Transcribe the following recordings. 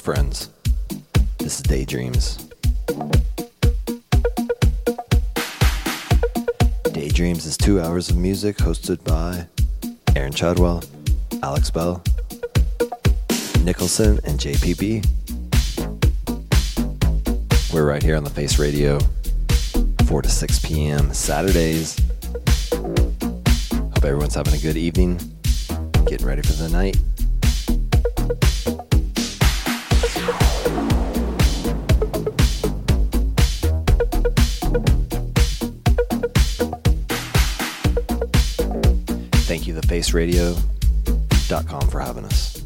friends. This is Daydreams. Daydreams is two hours of music hosted by Aaron Chadwell, Alex Bell, Nicholson, and JPB. We're right here on the Face Radio, 4 to 6 p.m. Saturdays. Hope everyone's having a good evening, getting ready for the night. Thefaceradio.com, for having us.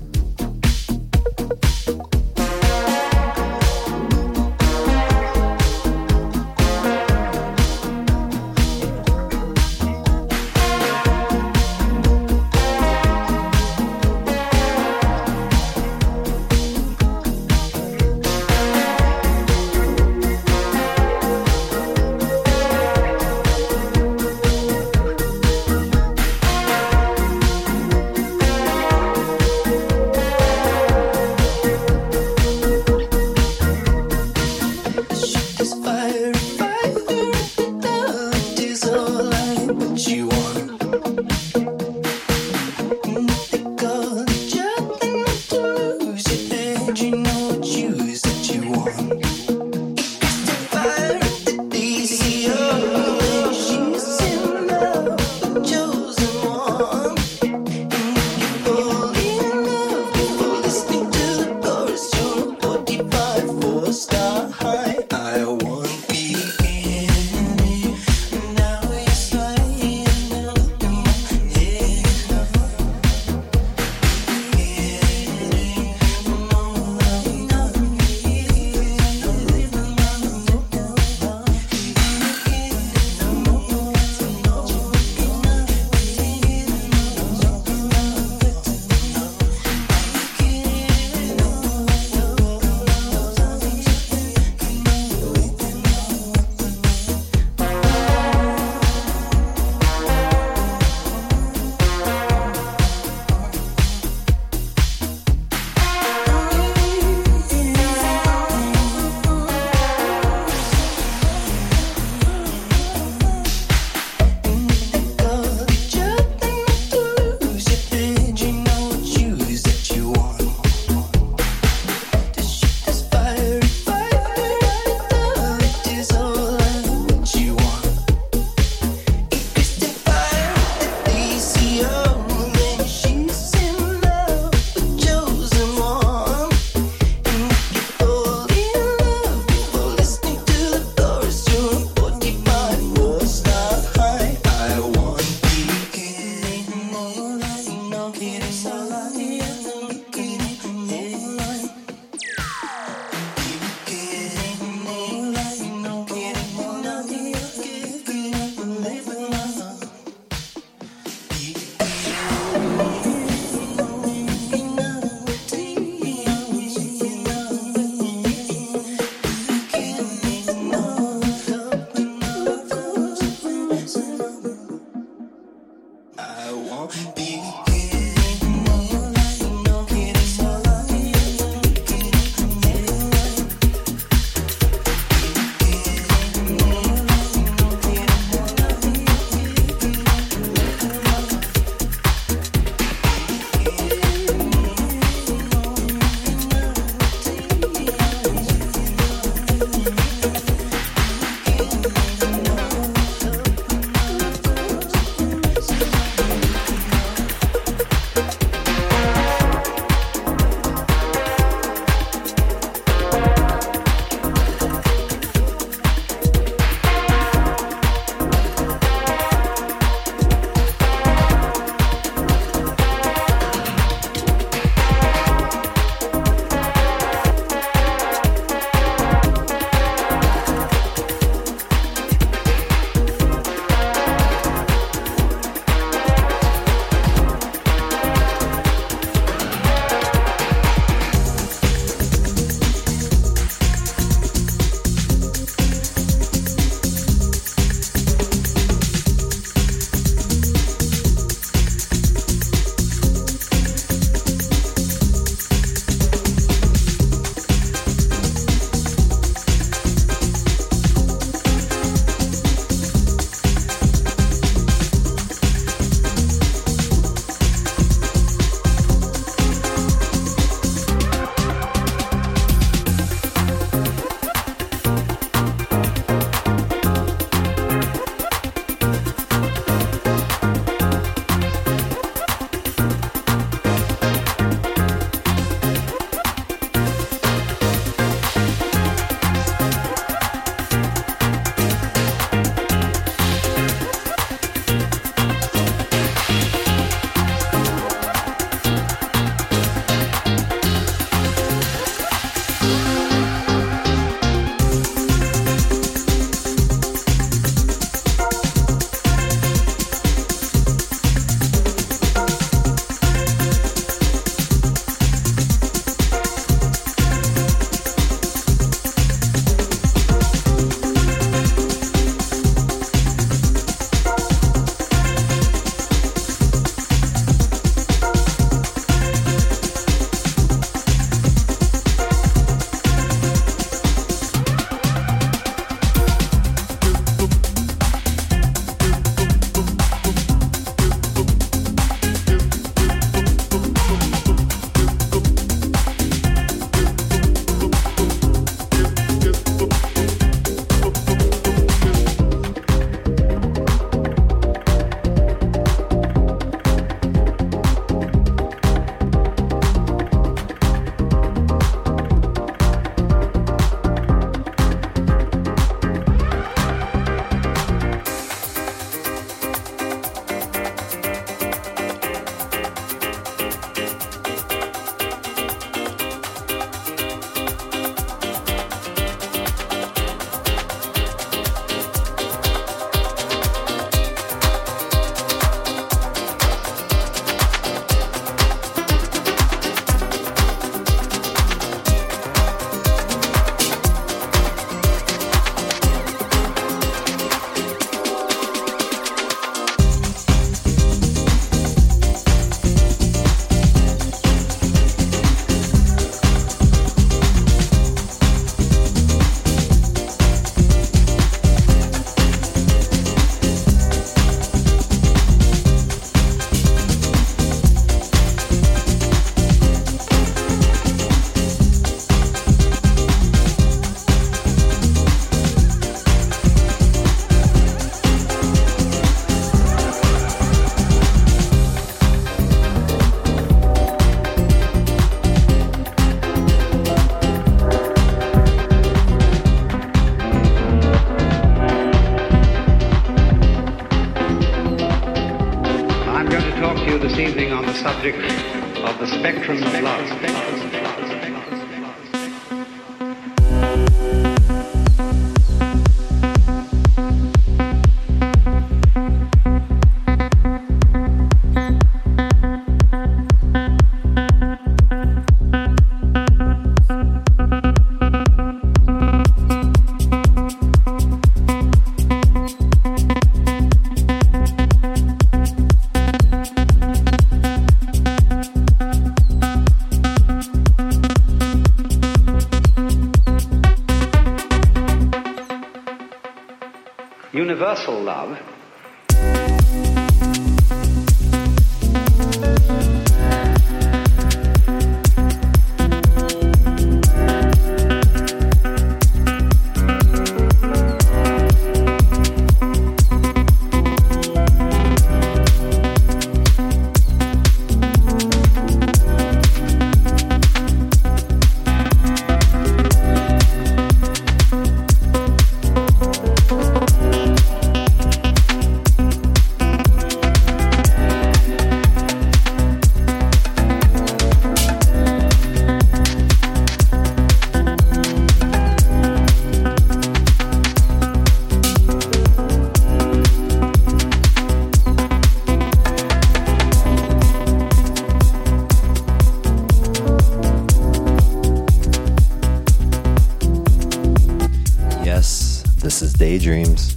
dreams.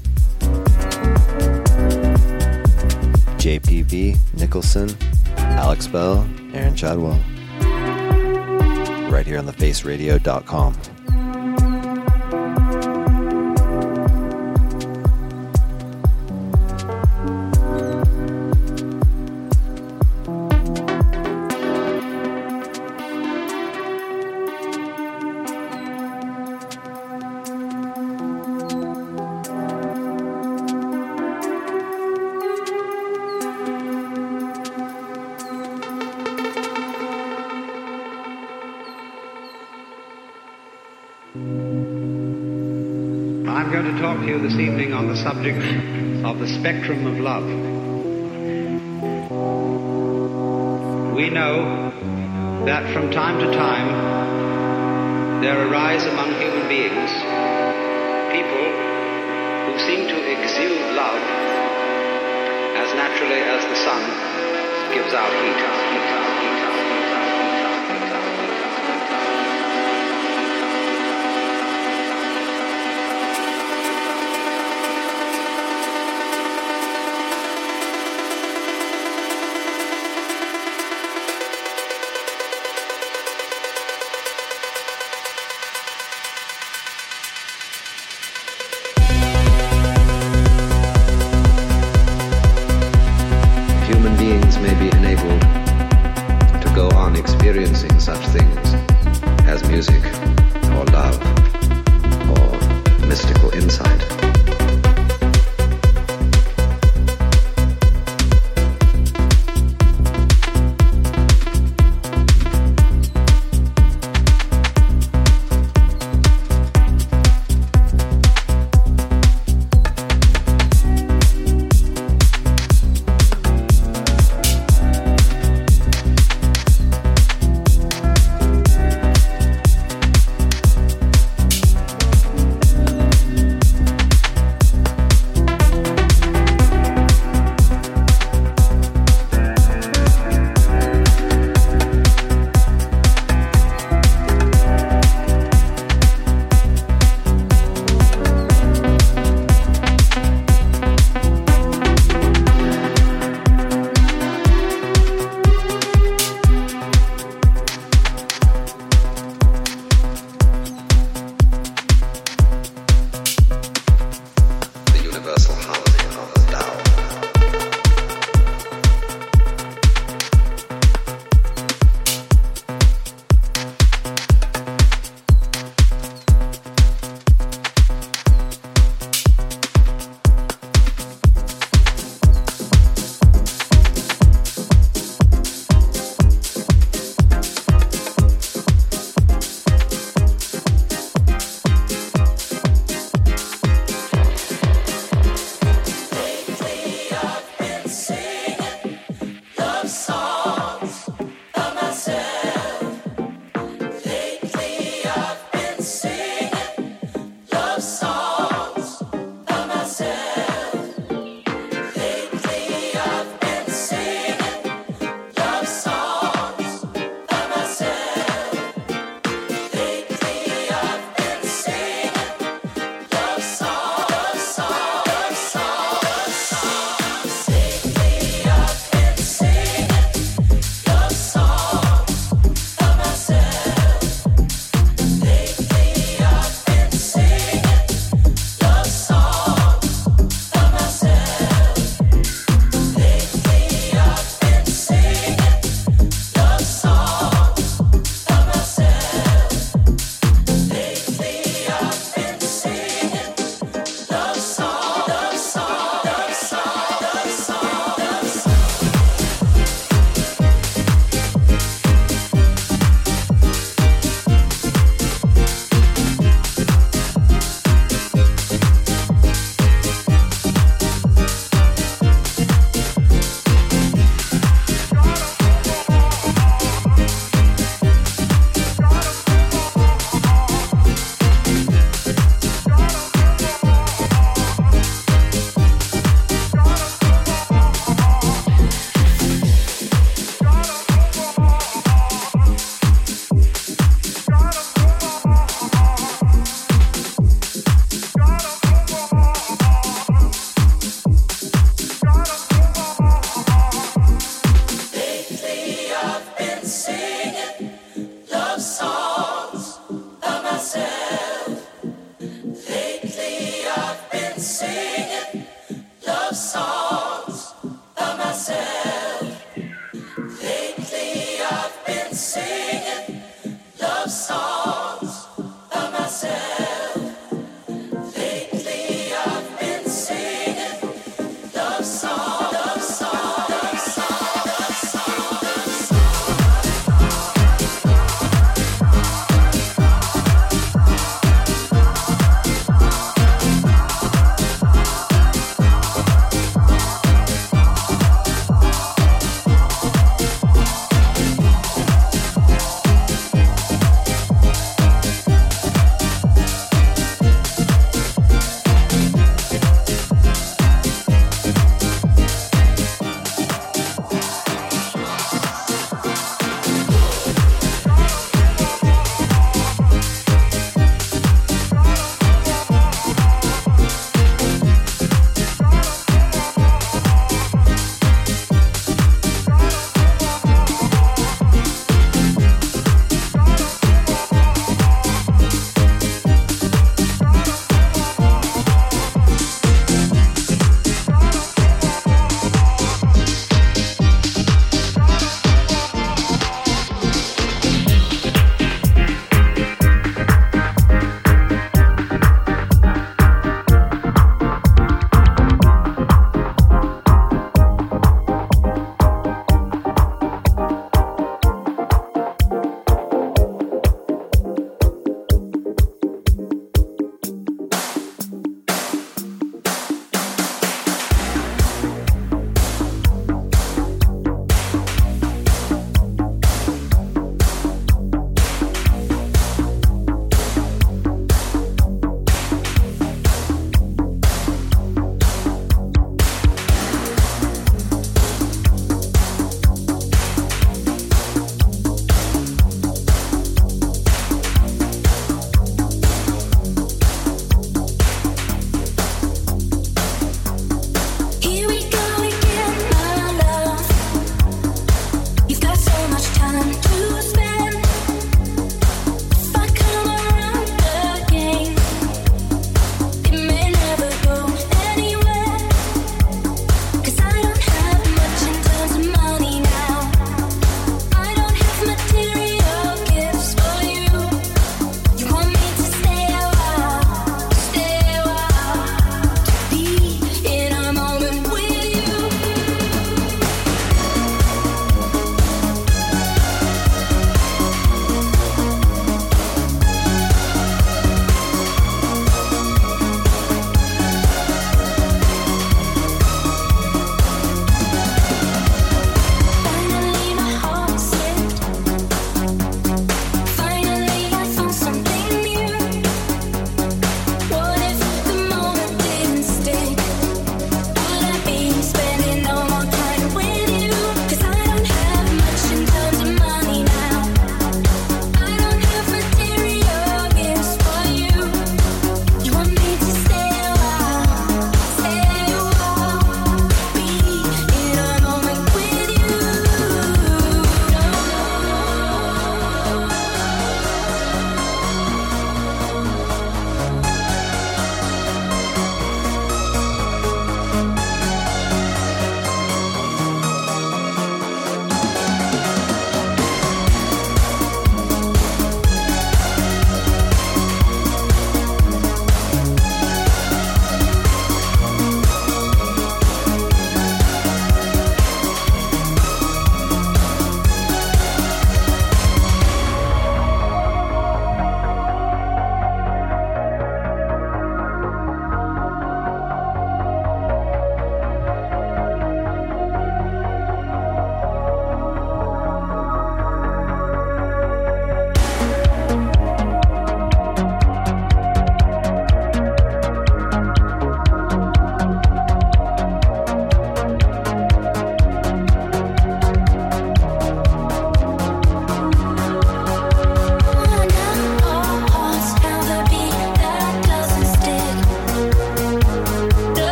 JPB Nicholson, Alex Bell, Aaron Chadwell. Right here on thefaceradio.com.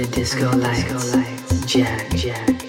Under disco lights, Jack, Jack.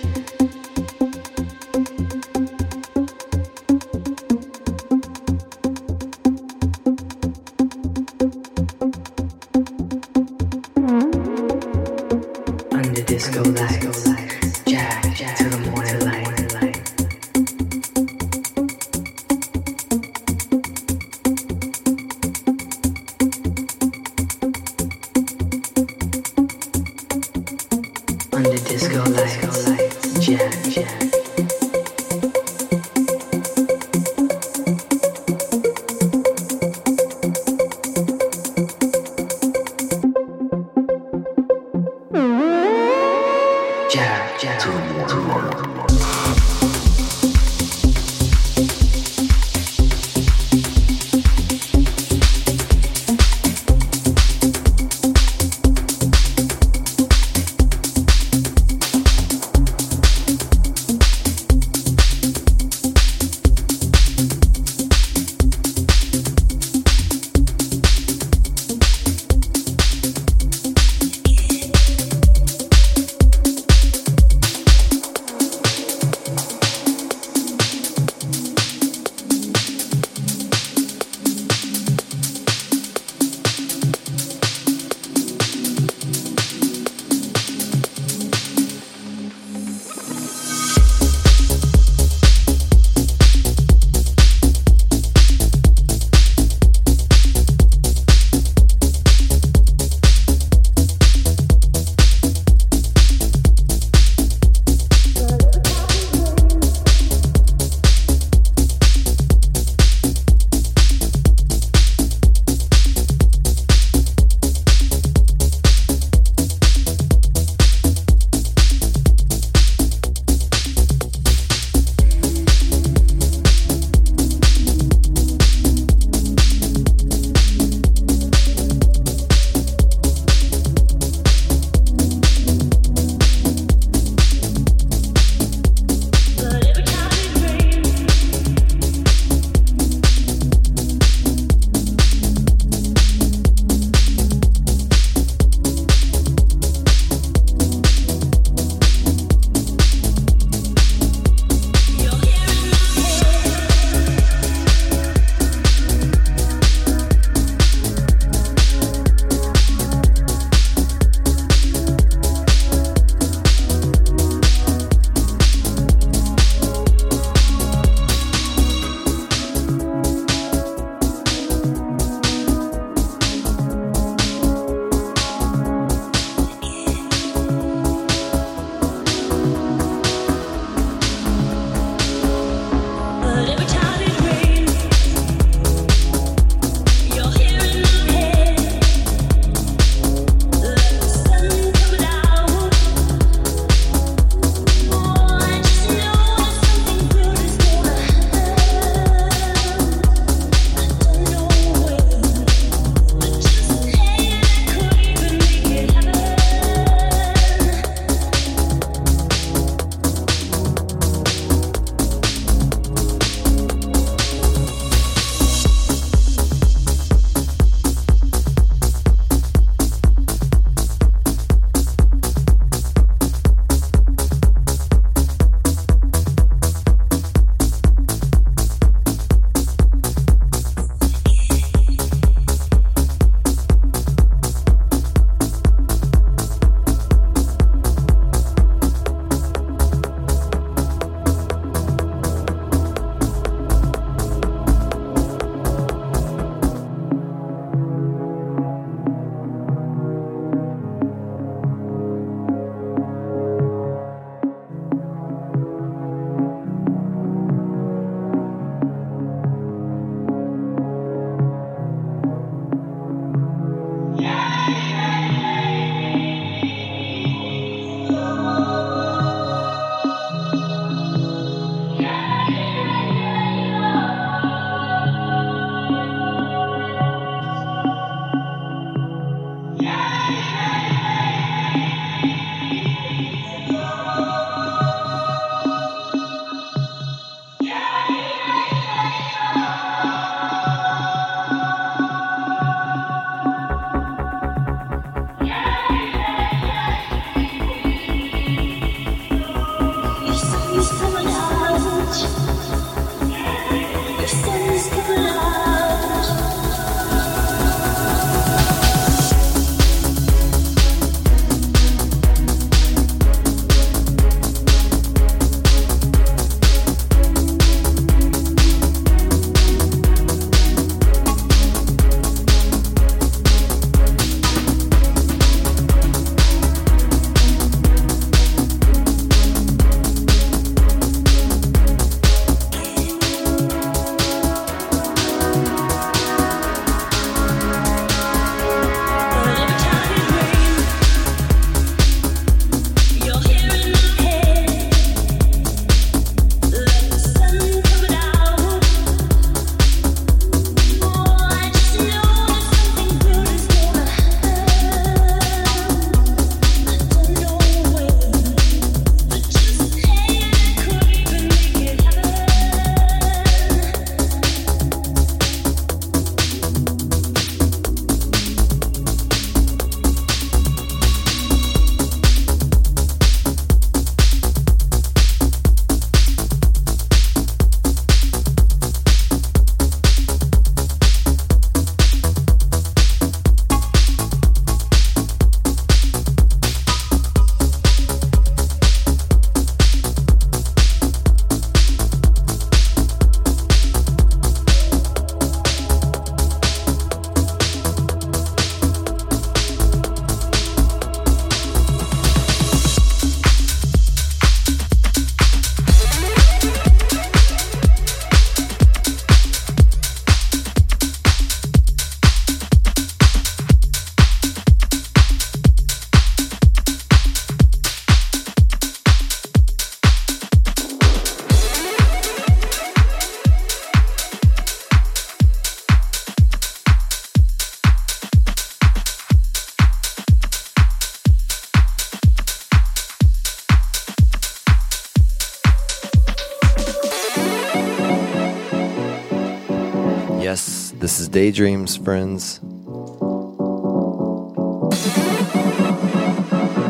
Daydreams, friends.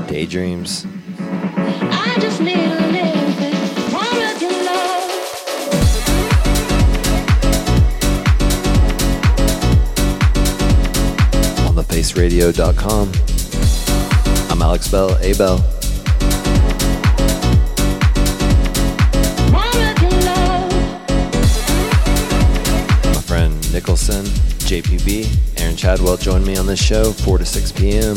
Daydreams. I just need a little bit more of your love. On thefaceradio.com. I'm Alex Bell, A Bell. Join me on this show, 4 to 6 p.m.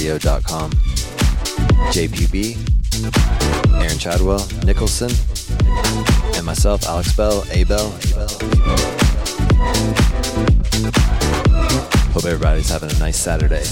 here JPB, Aaron Chadwell, Nicholson, and myself, Alex Bell, Abel. Hope everybody's having a nice Saturday.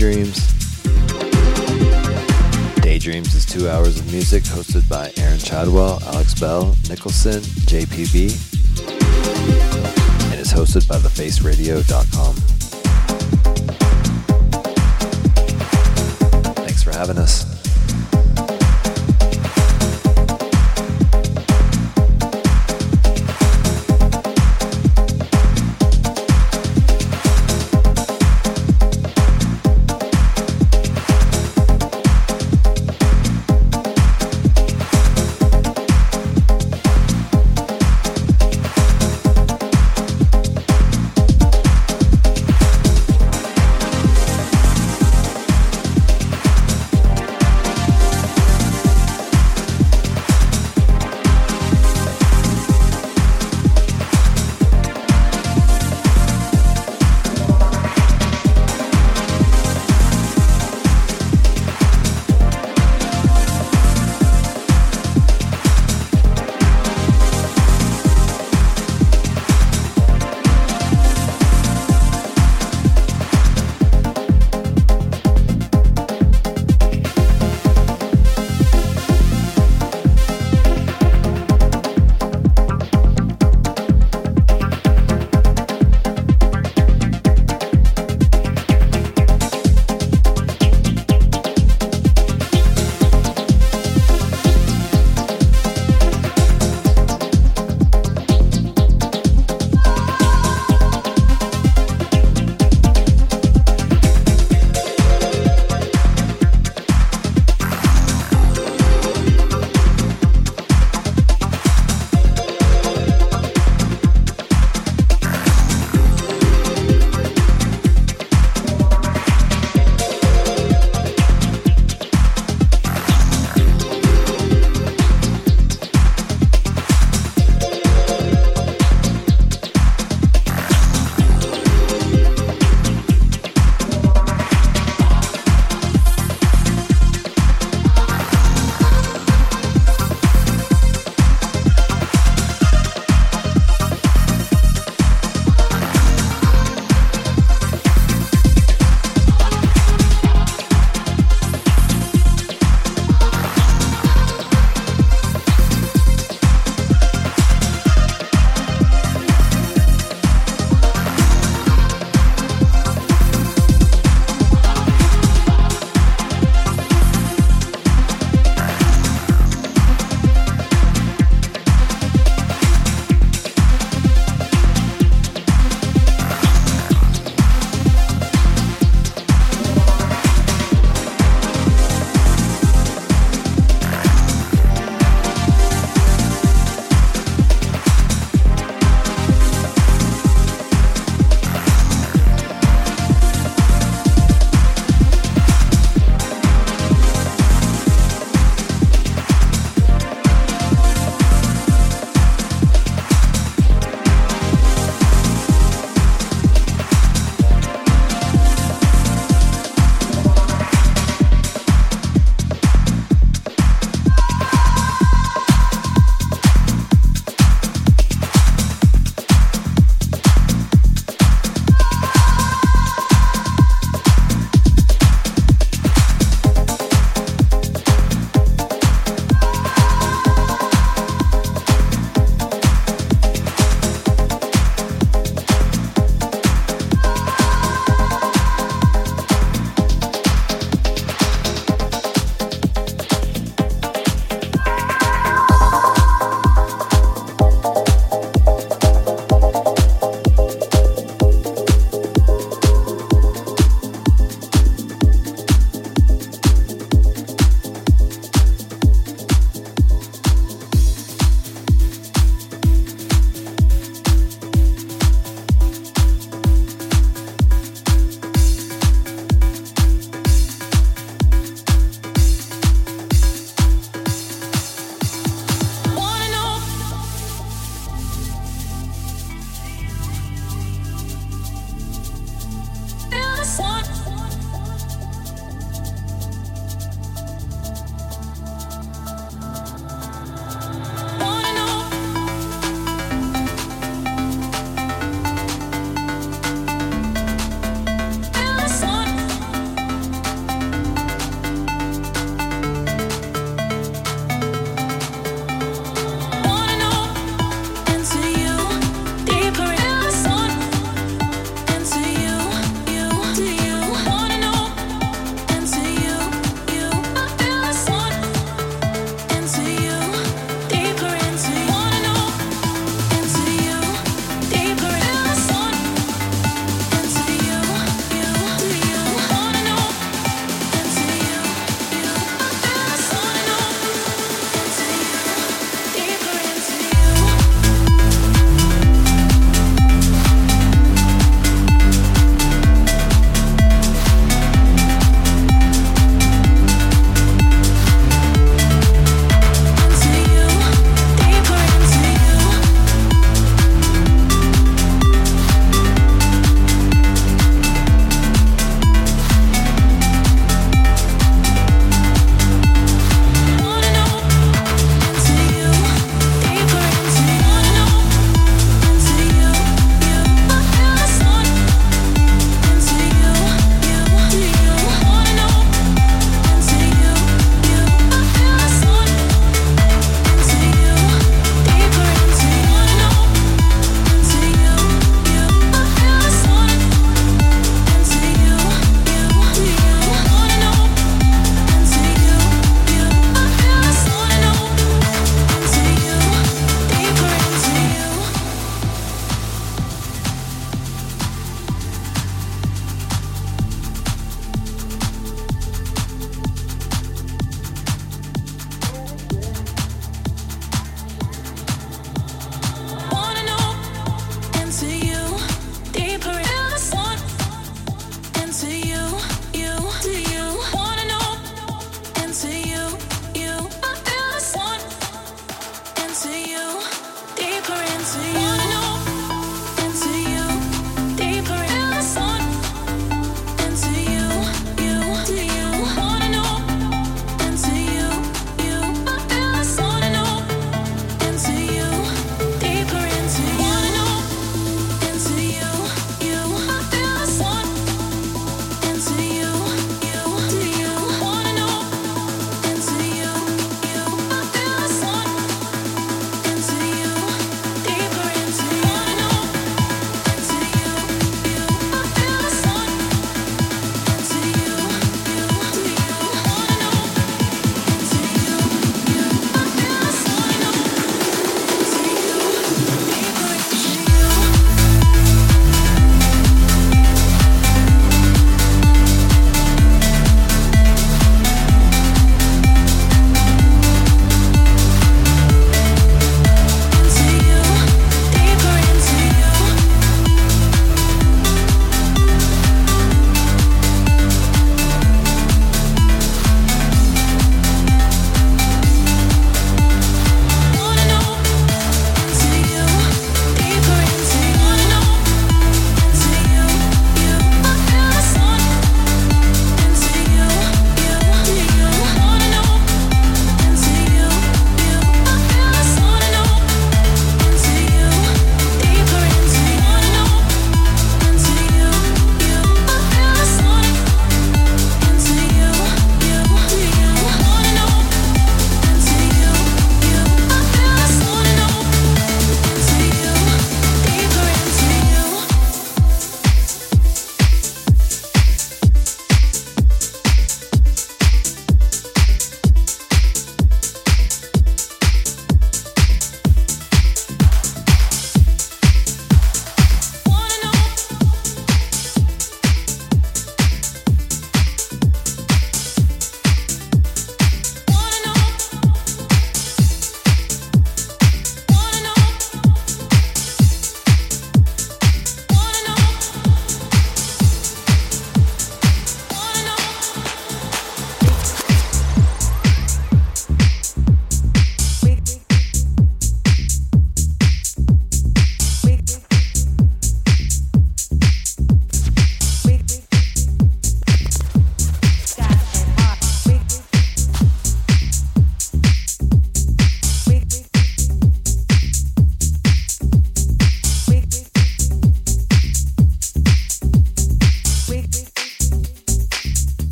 Daydreams.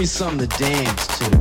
Me something to dance to.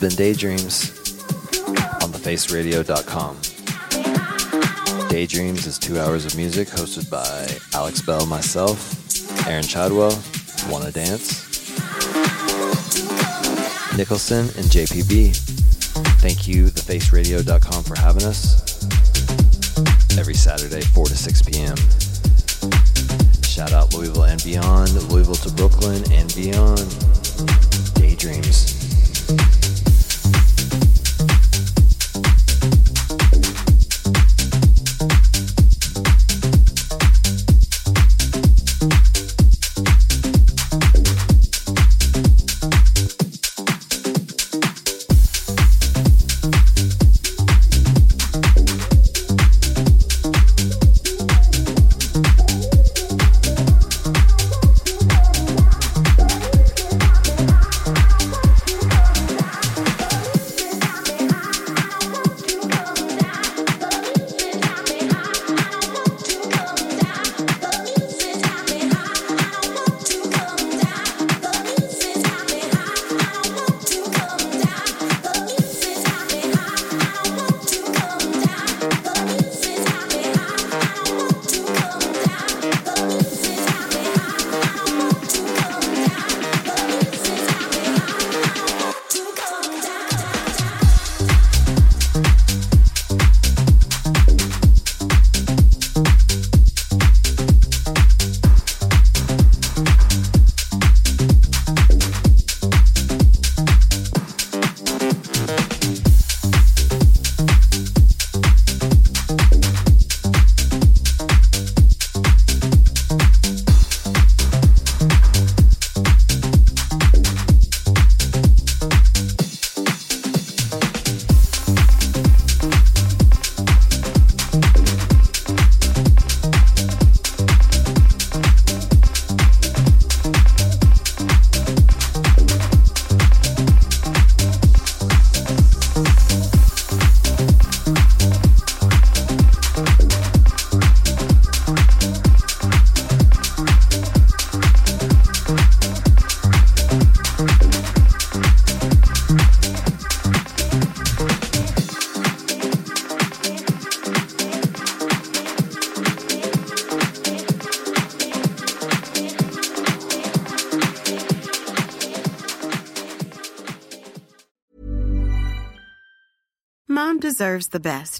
Been Daydreams on thefaceradio.com. Daydreams is two hours of music hosted by Alex Bell, myself, Aaron Chadwell, Wanna Dance, Nicholson, and JPB. Thank you, thefaceradio.com, for having us. every Saturday, 4 to 6 p.m. Shout out Louisville and beyond, Louisville to Brooklyn and beyond. Daydreams. Deserves the best,